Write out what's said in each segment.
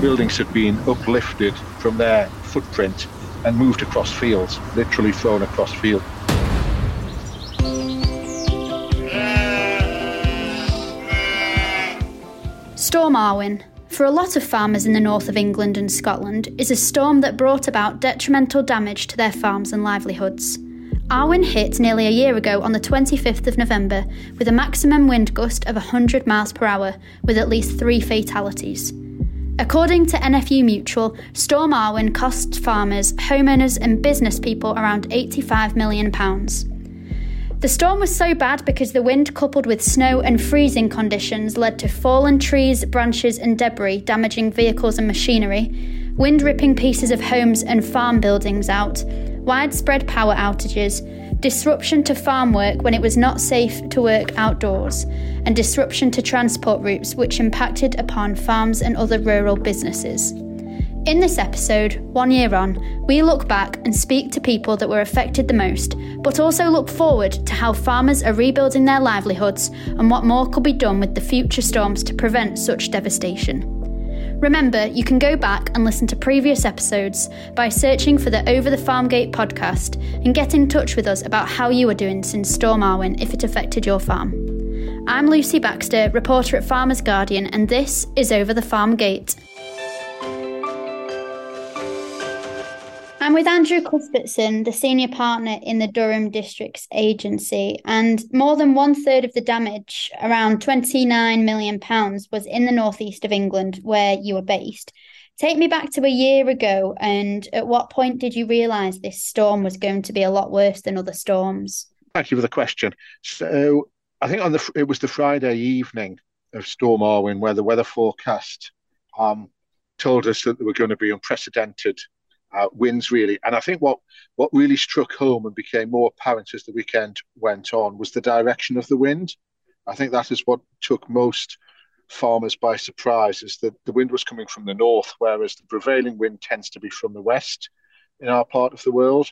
buildings had been uplifted from their footprint and moved across fields, literally thrown across fields. Storm Arwen, for a lot of farmers in the north of England and Scotland, is a storm that brought about detrimental damage to their farms and livelihoods. Arwen hit nearly a year ago on the 25th of November with a maximum wind gust of 100 miles per hour, with at least three fatalities. According to NFU Mutual, Storm Arwen cost farmers, homeowners, and business people around £85 million. The storm was so bad because the wind, coupled with snow and freezing conditions, led to fallen trees, branches, and debris damaging vehicles and machinery, wind ripping pieces of homes and farm buildings out, widespread power outages, disruption to farm work when it was not safe to work outdoors, and disruption to transport routes which impacted upon farms and other rural businesses. In this episode, one year on, we look back and speak to people that were affected the most, but also look forward to how farmers are rebuilding their livelihoods and what more could be done with the future storms to prevent such devastation. Remember, you can go back and listen to previous episodes by searching for the Over the Farm Gate podcast and get in touch with us about how you are doing since Storm Arwen if it affected your farm. I'm Lucy Baxter, reporter at Farmers Guardian, and this is Over the Farmgate. I'm with Andrew Cuthbertson, the senior partner in the Durham Districts Agency, and more than one third of the damage, around £29 million, was in the northeast of England where you were based. Take me back to a year ago, and at what point did you realise this storm was going to be a lot worse than other storms? Thank you for the question. So, I think on the it was the Friday evening of Storm Arwen where the weather forecast um, told us that there were going to be unprecedented uh, wins really. And I think what what really struck home and became more apparent as the weekend went on was the direction of the wind. I think that is what took most farmers by surprise is that the wind was coming from the north, whereas the prevailing wind tends to be from the west in our part of the world.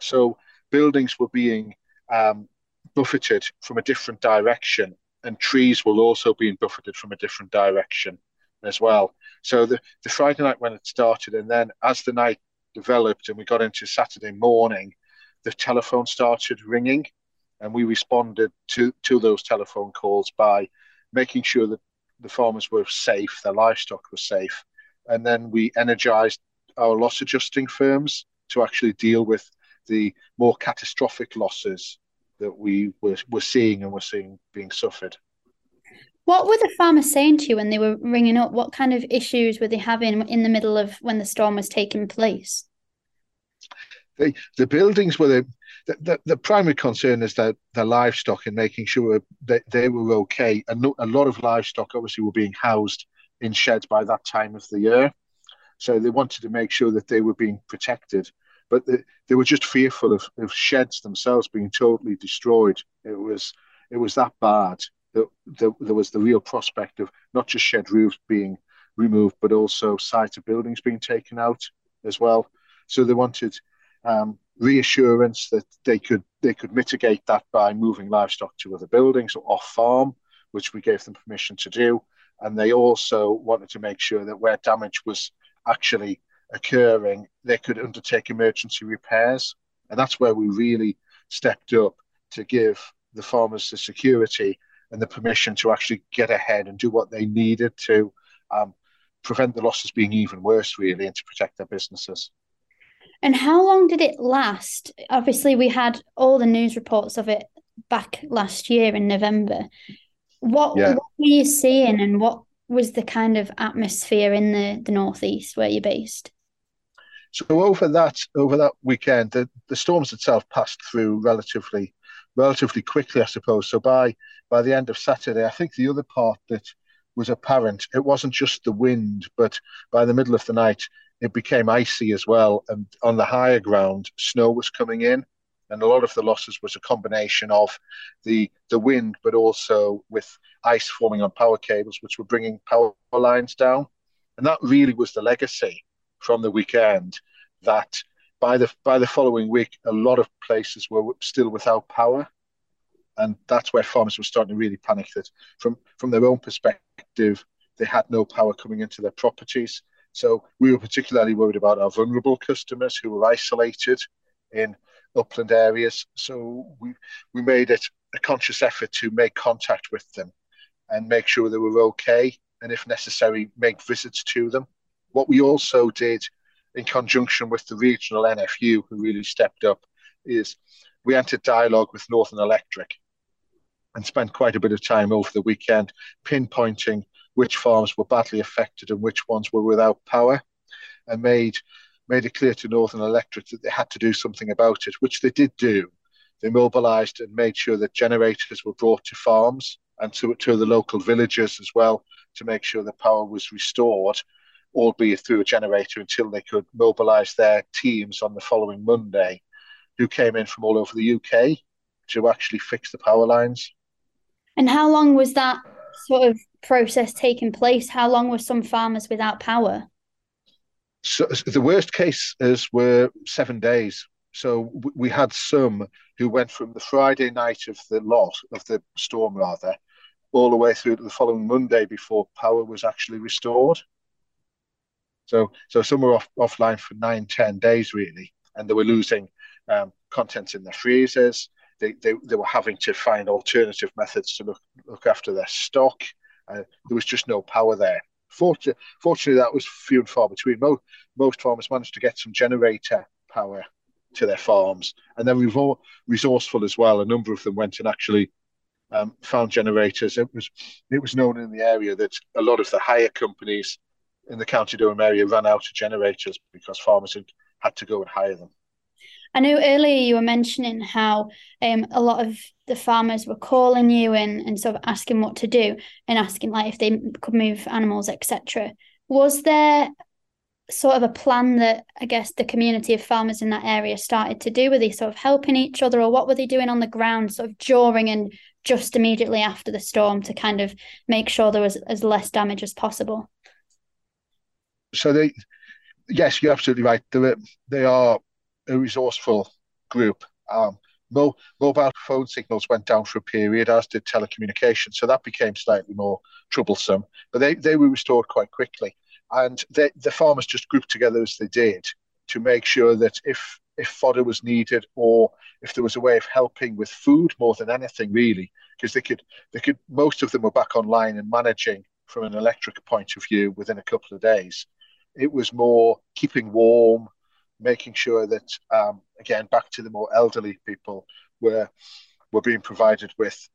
So buildings were being um, buffeted from a different direction, and trees were also being buffeted from a different direction as well. So the, the Friday night when it started, and then as the night developed and we got into Saturday morning, the telephone started ringing, and we responded to to those telephone calls by making sure that the farmers were safe, their livestock was safe, and then we energized our loss adjusting firms to actually deal with the more catastrophic losses that we were, were seeing and were seeing being suffered. What were the farmers saying to you when they were ringing up? What kind of issues were they having in the middle of when the storm was taking place? The, the buildings were the, the, the primary concern is that the livestock and making sure that they were okay. And a lot of livestock obviously were being housed in sheds by that time of the year. So they wanted to make sure that they were being protected. But the, they were just fearful of, of sheds themselves being totally destroyed. It was it was that bad there, there was the real prospect of not just shed roofs being removed, but also sites of buildings being taken out as well. So they wanted um, reassurance that they could they could mitigate that by moving livestock to other buildings or off farm, which we gave them permission to do. And they also wanted to make sure that where damage was actually occurring, they could undertake emergency repairs. And that's where we really stepped up to give the farmers the security and the permission to actually get ahead and do what they needed to um, prevent the losses being even worse, really, and to protect their businesses. And how long did it last? Obviously, we had all the news reports of it back last year in November. What, yeah. what were you seeing, and what was the kind of atmosphere in the, the northeast where you're based? So over that over that weekend, the, the storms itself passed through relatively relatively quickly, I suppose. So by by the end of Saturday, I think the other part that was apparent, it wasn't just the wind, but by the middle of the night, it became icy as well. And on the higher ground, snow was coming in. And a lot of the losses was a combination of the the wind, but also with ice forming on power cables, which were bringing power lines down. And that really was the legacy from the weekend. That by the by the following week, a lot of places were still without power, and that's where farmers were starting to really panic that from from their own perspective, they had no power coming into their properties, So we were particularly worried about our vulnerable customers who were isolated in upland areas. So we we made it a conscious effort to make contact with them and make sure they were okay, and if necessary, make visits to them. What we also did in conjunction with the regional NFU, who really stepped up, is we entered dialogue with Northern Electric and spent quite a bit of time over the weekend pinpointing which farms were badly affected and which ones were without power, and made made it clear to Northern Electric that they had to do something about it, which they did do. They mobilised and made sure that generators were brought to farms and to, to the local villages as well to make sure the power was restored, albeit through a generator until they could mobilise their teams on the following Monday, who came in from all over the UK to actually fix the power lines. And how long was that sort of process taking place? How long were some farmers without power? So the worst cases were seven days. So we had some who went from the Friday night of the lot of the storm, rather, all the way through to the following Monday before power was actually restored. So, so some were off, offline for nine, ten days really, and they were losing um, contents in their freezers. They, they, they were having to find alternative methods to look look after their stock. Uh, there was just no power there. Fortunately, fortunately, that was few and far between. Most, most farmers managed to get some generator power to their farms, and then we were resourceful as well. A number of them went and actually um, found generators. It was it was known in the area that a lot of the hire companies in the County Durham area ran out of generators because farmers had, had to go and hire them. I know earlier you were mentioning how um, a lot of the farmers were calling you and, and sort of asking what to do and asking like if they could move animals, etc. Was there sort of a plan that I guess the community of farmers in that area started to do? Were they sort of helping each other, or what were they doing on the ground, sort of during and just immediately after the storm to kind of make sure there was as less damage as possible? So they, yes, you're absolutely right. They they are a resourceful group. Um, mo- mobile phone signals went down for a period, as did telecommunications. So that became slightly more troublesome. But they, they were restored quite quickly. And they, the farmers just grouped together as they did to make sure that if if fodder was needed or if there was a way of helping with food more than anything really because they could they could most of them were back online and managing from an electric point of view within a couple of days it was more keeping warm making sure that um, again back to the more elderly people were were being provided with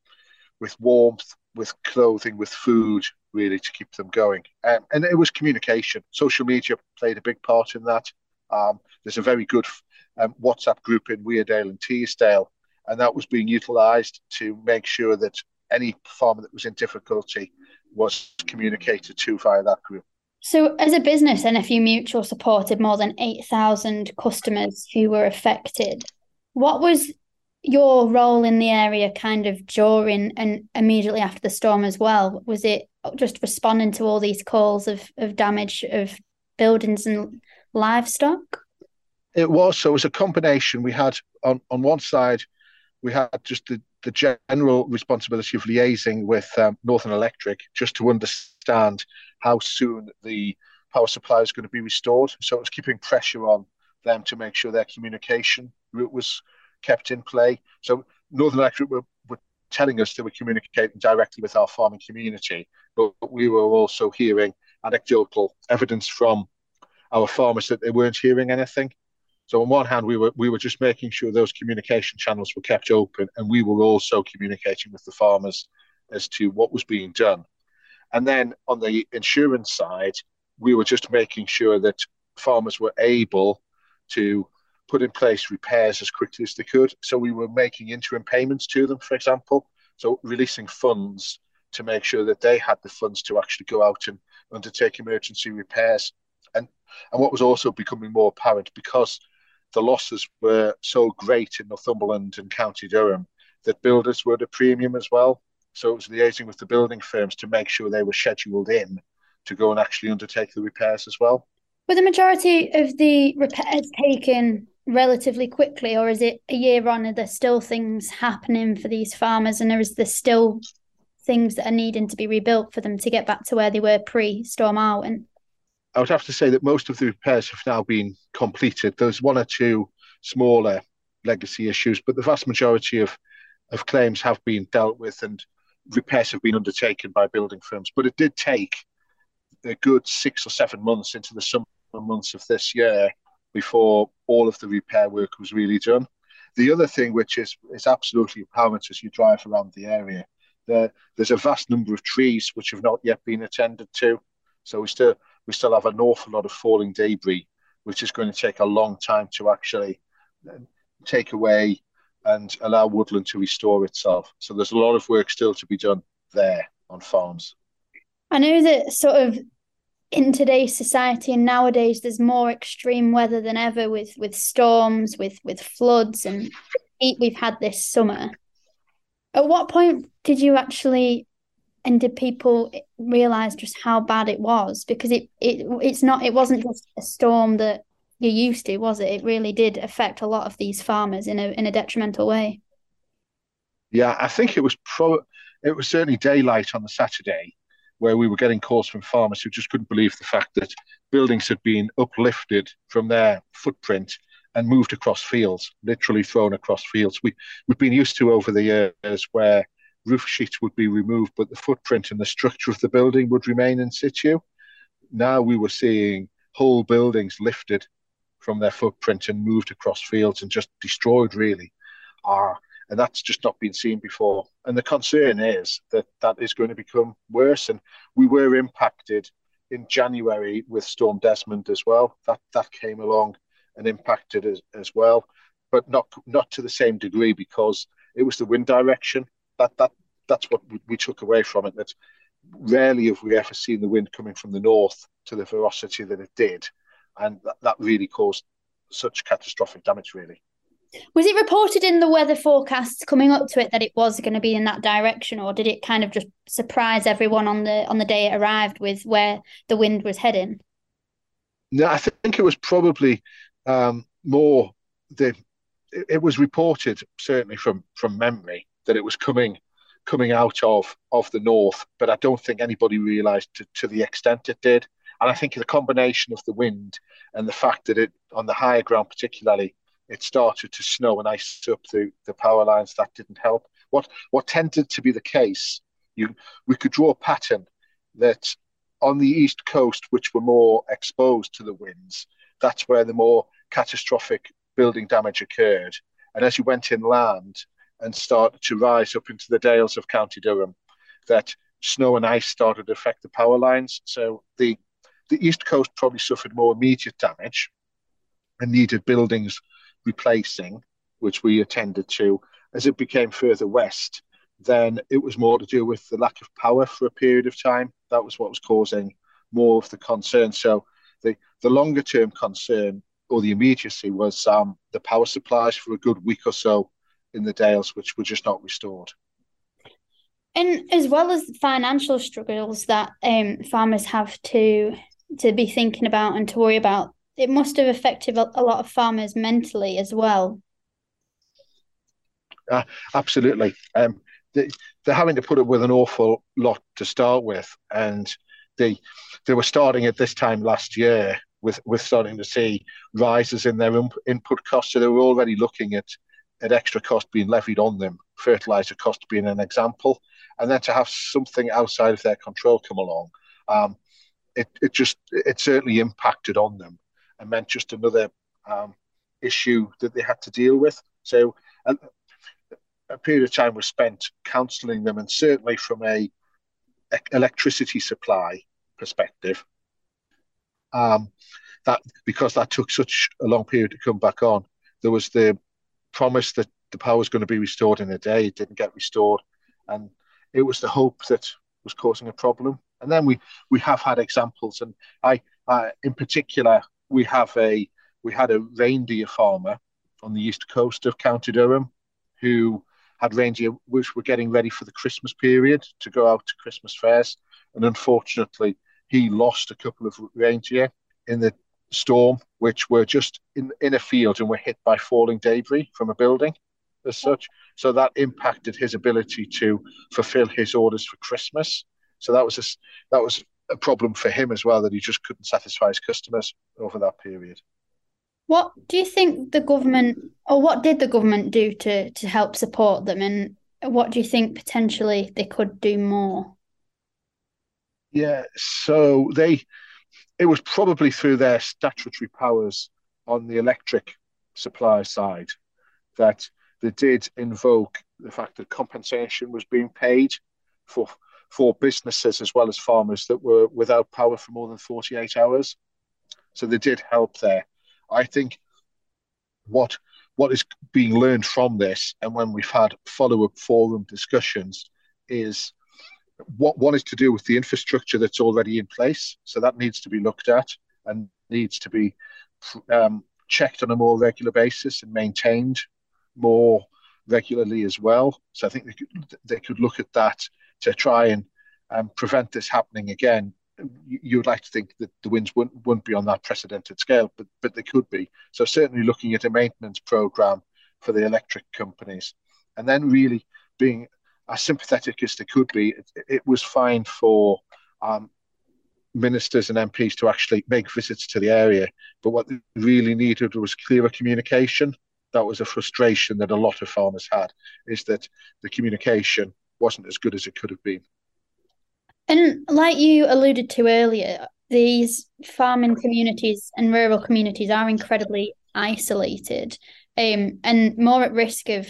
with warmth with clothing with food really to keep them going. Um, and it was communication. Social media played a big part in that. Um, there's a very good um, WhatsApp group in Weardale and Teesdale, and that was being utilised to make sure that any farmer that was in difficulty was communicated to via that group. So, as a business, NFU Mutual supported more than 8,000 customers who were affected. What was your role in the area kind of during and immediately after the storm as well? Was it just responding to all these calls of, of damage of buildings and livestock? It was. So it was a combination. We had on, on one side, we had just the, the general responsibility of liaising with um, Northern Electric just to understand how soon the power supply is going to be restored. So it was keeping pressure on them to make sure their communication route was kept in play. So Northern Electric were, were telling us they were communicating directly with our farming community, but we were also hearing anecdotal evidence from our farmers that they weren't hearing anything. So on one hand, we were we were just making sure those communication channels were kept open, and we were also communicating with the farmers as to what was being done. And then on the insurance side, we were just making sure that farmers were able to put in place repairs as quickly as they could. So we were making interim payments to them, for example. So releasing funds to make sure that they had the funds to actually go out and undertake emergency repairs. And and what was also becoming more apparent because the losses were so great in Northumberland and County Durham that builders were at a premium as well. So it was liaising with the building firms to make sure they were scheduled in to go and actually undertake the repairs as well. Were the majority of the repairs taken relatively quickly, or is it a year on? Are there still things happening for these farmers, and is there still things that are needing to be rebuilt for them to get back to where they were pre Storm Arwen? I would have to say that most of the repairs have now been completed. There's one or two smaller legacy issues, but the vast majority of, of claims have been dealt with and repairs have been undertaken by building firms. But it did take a good six or seven months into the summer months of this year before all of the repair work was really done. The other thing, which is is absolutely apparent as you drive around the area, there, there's a vast number of trees which have not yet been attended to. So we still we still have an awful lot of falling debris, which is going to take a long time to actually uh, take away and allow woodland to restore itself. So there's a lot of work still to be done there on farms. I know that sort of in today's society and nowadays there's more extreme weather than ever with with storms with with floods and heat we've had this summer at what point did you actually and did people realize just how bad it was because it, it it's not it wasn't just a storm that you're used to was it it really did affect a lot of these farmers in a in a detrimental way yeah i think it was pro it was certainly daylight on the saturday where we were getting calls from farmers who just couldn't believe the fact that buildings had been uplifted from their footprint and moved across fields, literally thrown across fields. We, we've been used to over the years where roof sheets would be removed, but the footprint and the structure of the building would remain in situ. Now we were seeing whole buildings lifted from their footprint and moved across fields and just destroyed, really. Uh, and that's just not been seen before. And the concern is that that is going to become worse. And we were impacted in January with Storm Desmond as well. That that came along and impacted as, as well, but not not to the same degree because it was the wind direction that that that's what we, we took away from it. That rarely have we ever seen the wind coming from the north to the velocity that it did, and that, that really caused such catastrophic damage. Really. Was it reported in the weather forecasts coming up to it that it was going to be in that direction, or did it kind of just surprise everyone on the on the day it arrived with where the wind was heading? No, I think it was probably um, more the. It, it was reported certainly from from memory that it was coming coming out of of the north, but I don't think anybody realised to, to the extent it did. And I think the combination of the wind and the fact that it on the higher ground particularly it started to snow and ice up the, the power lines. That didn't help. What what tended to be the case, you we could draw a pattern that on the east coast, which were more exposed to the winds, that's where the more catastrophic building damage occurred. And as you went inland and started to rise up into the dales of County Durham, that snow and ice started to affect the power lines. So the the east coast probably suffered more immediate damage and needed buildings replacing, which we attended to, as it became further west, then it was more to do with the lack of power for a period of time. That was what was causing more of the concern. So the, the longer term concern or the immediacy was um, the power supplies for a good week or so in the Dales, which were just not restored. And as well as financial struggles that um, farmers have to to be thinking about and to worry about, it must have affected a lot of farmers mentally as well. Uh, absolutely. Um, they, they're having to put up with an awful lot to start with, and they they were starting at this time last year with with starting to see rises in their input costs. So they were already looking at at extra cost being levied on them, fertilizer cost being an example, and then to have something outside of their control come along, um, it it just it certainly impacted on them and meant just another um, issue that they had to deal with. So a, a period of time was spent counselling them, and certainly from a, a electricity supply perspective, um, that because that took such a long period to come back on, there was the promise that the power was going to be restored in a day. It didn't get restored, and it was the hope that was causing a problem. And then we we have had examples, and I, I in particular we have a we had a reindeer farmer on the east coast of County Durham who had reindeer which were getting ready for the Christmas period to go out to Christmas fairs, and unfortunately he lost a couple of reindeer in the storm, which were just in in a field and were hit by falling debris from a building, as such. So that impacted his ability to fulfil his orders for Christmas. So that was a, that was a problem for him as well that he just couldn't satisfy his customers over that period. What do you think the government, or what did the government do to to help support them, and what do you think potentially they could do more? Yeah, so they, it was probably through their statutory powers on the electric supply side that they did invoke the fact that compensation was being paid for for businesses as well as farmers that were without power for more than 48 hours. So they did help there. I think what what is being learned from this, and when we've had follow up forum discussions, is what one is to do with the infrastructure that's already in place. So that needs to be looked at and needs to be um, checked on a more regular basis and maintained more regularly as well. So I think they could, they could look at that to try and um, prevent this happening again. You would like to think that the winds wouldn't, wouldn't be on that precedented scale, but but they could be. So certainly looking at a maintenance program for the electric companies, and then really being as sympathetic as they could be. It, it was fine for um, ministers and MPs to actually make visits to the area, but what they really needed was clearer communication. That was a frustration that a lot of farmers had, is that the communication wasn't as good as it could have been. And like you alluded to earlier, these farming communities and rural communities are incredibly isolated um, and more at risk of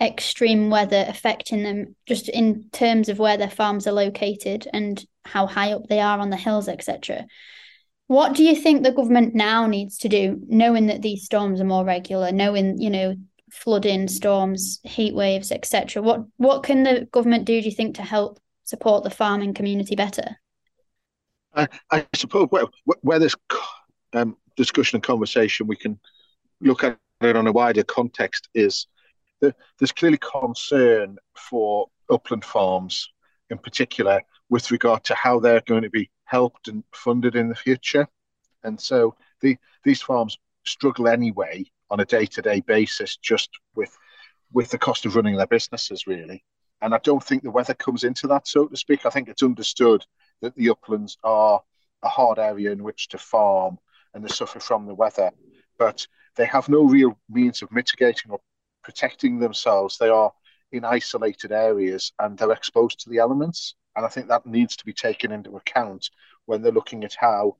extreme weather affecting them just in terms of where their farms are located and how high up they are on the hills etc what do you think the government now needs to do knowing that these storms are more regular knowing you know flooding storms heat waves etc what what can the government do do you think to help support the farming community better? I, I suppose where, where there's um, discussion and conversation we can look at it on a wider context is there's clearly concern for upland farms in particular with regard to how they're going to be helped and funded in the future. And so the, these farms struggle anyway on a day-to-day basis just with with the cost of running their businesses really. And I don't think the weather comes into that, so to speak. I think it's understood that the uplands are a hard area in which to farm and they suffer from the weather, but they have no real means of mitigating or protecting themselves. They are in isolated areas and they're exposed to the elements. And I think that needs to be taken into account when they're looking at how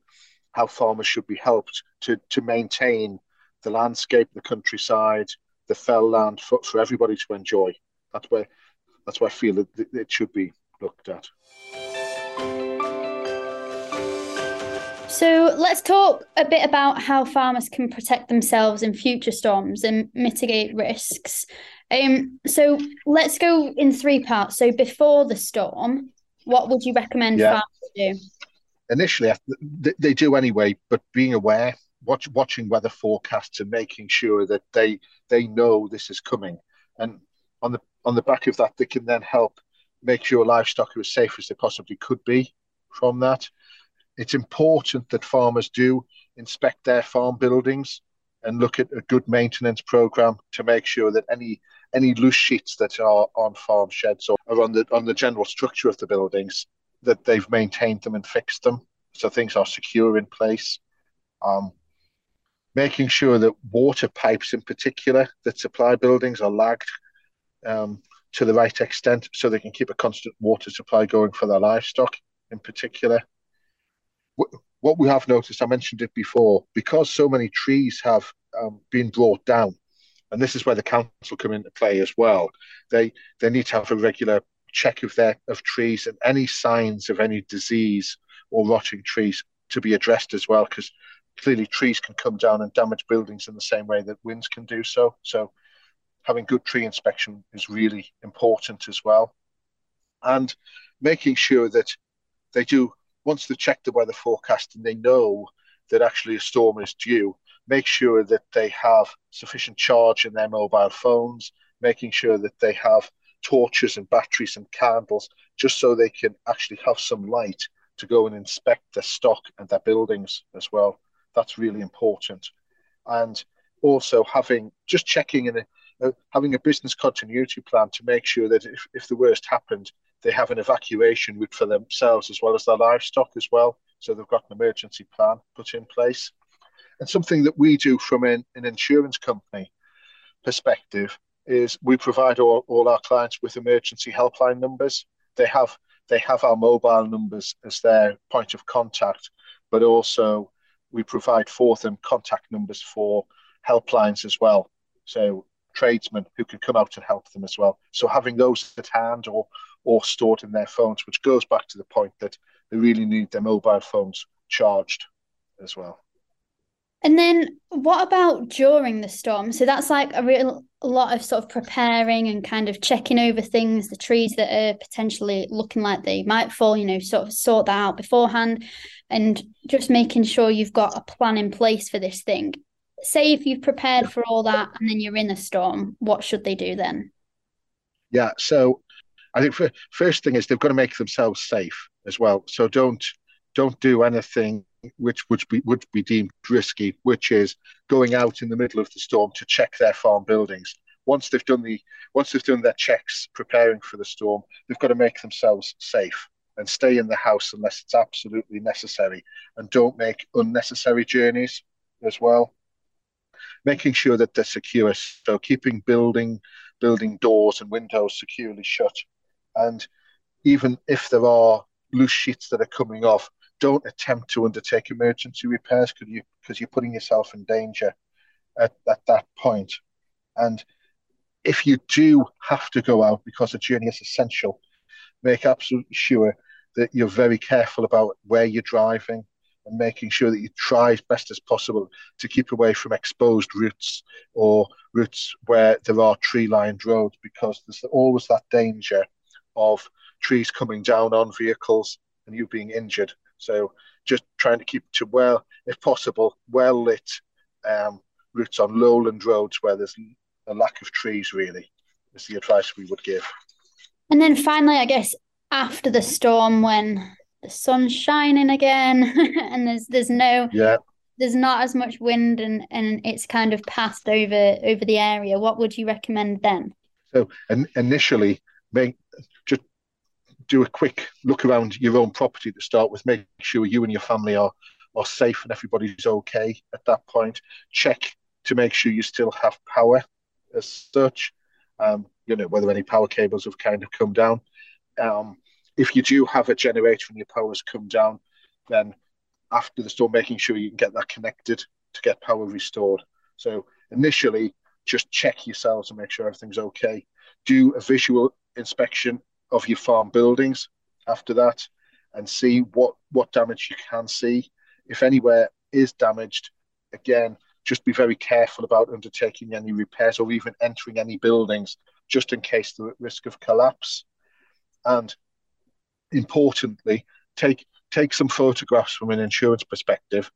how farmers should be helped to to maintain the landscape, the countryside, the fell land for, for everybody to enjoy. That's where that's where I feel that it should be looked at. So let's talk a bit about how farmers can protect themselves in future storms and mitigate risks. Um, so let's go in three parts. So before the storm, what would you recommend yeah. farmers do? Initially, they do anyway, but being aware, watch, watching weather forecasts, and making sure that they they know this is coming, and on the on the back of that, they can then help make sure livestock are as safe as they possibly could be from that. It's important that farmers do inspect their farm buildings and look at a good maintenance program to make sure that any any loose sheets that are on farm sheds or on the on the general structure of the buildings that they've maintained them and fixed them so things are secure in place. Um, making sure that water pipes in particular that supply buildings are lagged um, to the right extent so they can keep a constant water supply going for their livestock in particular what we have noticed, I mentioned it before, because so many trees have um, been brought down, and this is where the council come into play as well. They they need to have a regular check of their of trees and any signs of any disease or rotting trees to be addressed as well, because clearly trees can come down and damage buildings in the same way that winds can do so. So having good tree inspection is really important as well, and making sure that they do once they check the weather forecast and they know that actually a storm is due, make sure that they have sufficient charge in their mobile phones, making sure that they have torches and batteries and candles, just so they can actually have some light to go and inspect their stock and their buildings as well. That's really important. And also having just checking in a, uh, having a business continuity plan to make sure that if, if the worst happened, they have an evacuation route for themselves as well as their livestock as well. So they've got an emergency plan put in place. And something that we do from an, an insurance company perspective is we provide all, all our clients with emergency helpline numbers. They have they have our mobile numbers as their point of contact, but also we provide for them contact numbers for helplines as well. So tradesmen who can come out and help them as well. So having those at hand or or stored in their phones, which goes back to the point that they really need their mobile phones charged as well. And then what about during the storm? So that's like a real a lot of sort of preparing and kind of checking over things, the trees that are potentially looking like they might fall, you know, sort of sort that out beforehand and just making sure you've got a plan in place for this thing. Say if you've prepared for all that and then you're in a storm, what should they do then? Yeah, so I think for, first thing is they've got to make themselves safe as well. So don't don't do anything which would be would be deemed risky, which is going out in the middle of the storm to check their farm buildings. Once they've done the once they've done their checks preparing for the storm, they've got to make themselves safe and stay in the house unless it's absolutely necessary and don't make unnecessary journeys as well. Making sure that they're secure, so keeping building building doors and windows securely shut. And even if there are loose sheets that are coming off, don't attempt to undertake emergency repairs because you because you're putting yourself in danger at, at that point. And if you do have to go out because a journey is essential, make absolutely sure that you're very careful about where you're driving and making sure that you try as best as possible to keep away from exposed routes or routes where there are tree lined roads because there's always that danger of trees coming down on vehicles and you being injured. So just trying to keep to well, if possible, well lit um, routes on lowland roads where there's a lack of trees. Really, is the advice we would give. And then finally, I guess after the storm, when the sun's shining again, and there's there's no yeah there's not as much wind and and it's kind of passed over over the area. What would you recommend then? So and initially, make do a quick look around your own property to start with. Make sure you and your family are are safe and everybody's okay at that point. Check to make sure you still have power as such. Um, you know whether any power cables have kind of come down. Um, if you do have a generator and your power's come down, then after the storm, making sure you can get that connected to get power restored. So initially, just check yourselves and make sure everything's okay. Do a visual inspection of your farm buildings after that and see what, what damage you can see. If anywhere is damaged, again, just be very careful about undertaking any repairs or even entering any buildings just in case they're at risk of collapse. And importantly, take take some photographs from an insurance perspective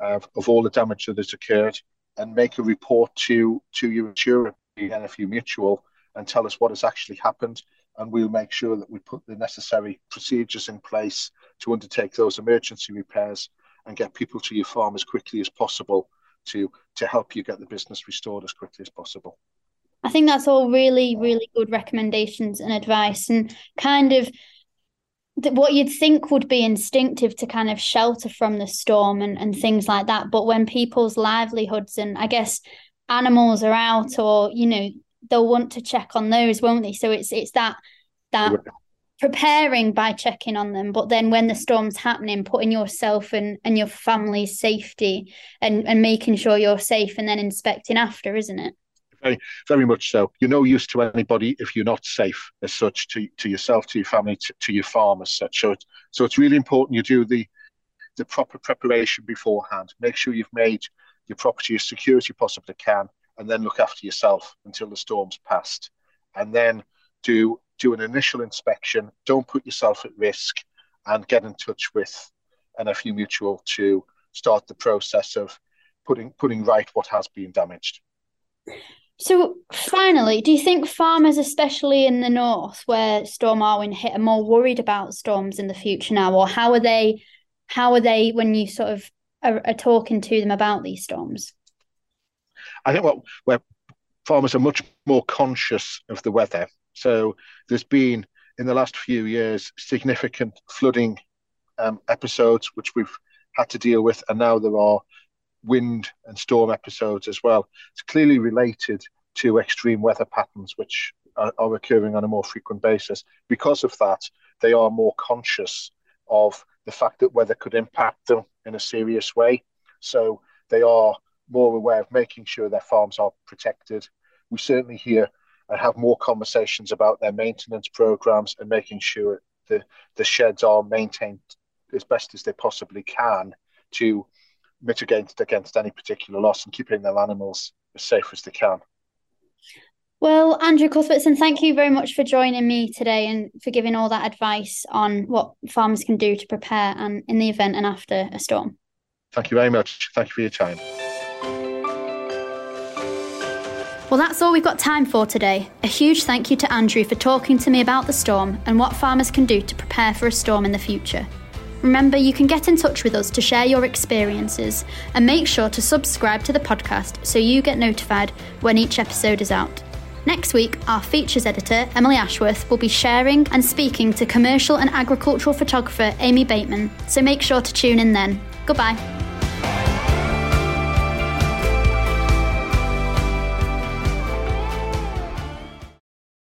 of, of all the damage that has occurred and make a report to to your insurer, NFU Mutual, and tell us what has actually happened and we'll make sure that we put the necessary procedures in place to undertake those emergency repairs and get people to your farm as quickly as possible to to help you get the business restored as quickly as possible. I think that's all really, really good recommendations and advice, and kind of what you'd think would be instinctive to kind of shelter from the storm and, and things like that. But when people's livelihoods and I guess animals are out or, you know, they'll want to check on those, won't they? So it's it's that that preparing by checking on them, but then when the storm's happening, putting yourself and, and your family's safety and, and making sure you're safe and then inspecting after, isn't it? Very, very much so. You're no use to anybody if you're not safe as such to, to yourself, to your family, to, to your farm as such. So, it's, so it's really important you do the the proper preparation beforehand. Make sure you've made your property as secure as you possibly can and then look after yourself until the storm's passed. And then do do an initial inspection. Don't put yourself at risk, and get in touch with NFU Mutual to start the process of putting putting right what has been damaged. So, finally, do you think farmers, especially in the north where Storm Arwen hit, are more worried about storms in the future now, or how are they? How are they when you sort of are, are talking to them about these storms? I think what where farmers are much more conscious of the weather. So there's been in the last few years significant flooding um, episodes, which we've had to deal with, and now there are wind and storm episodes as well. It's clearly related to extreme weather patterns, which are, are occurring on a more frequent basis. Because of that, they are more conscious of the fact that weather could impact them in a serious way. So they are more aware of making sure their farms are protected. We certainly hear and have more conversations about their maintenance programs and making sure the, the sheds are maintained as best as they possibly can to mitigate against any particular loss and keeping their animals as safe as they can. Well, Andrew Cuthbertson, thank you very much for joining me today and for giving all that advice on what farmers can do to prepare and in the event and after a storm. Thank you very much. Thank you for your time. Well, that's all we've got time for today. A huge thank you to Andrew for talking to me about the storm and what farmers can do to prepare for a storm in the future. Remember, you can get in touch with us to share your experiences and make sure to subscribe to the podcast so you get notified when each episode is out. Next week, our features editor, Emily Ashworth, will be sharing and speaking to commercial and agricultural photographer Amy Bateman, so make sure to tune in then. Goodbye.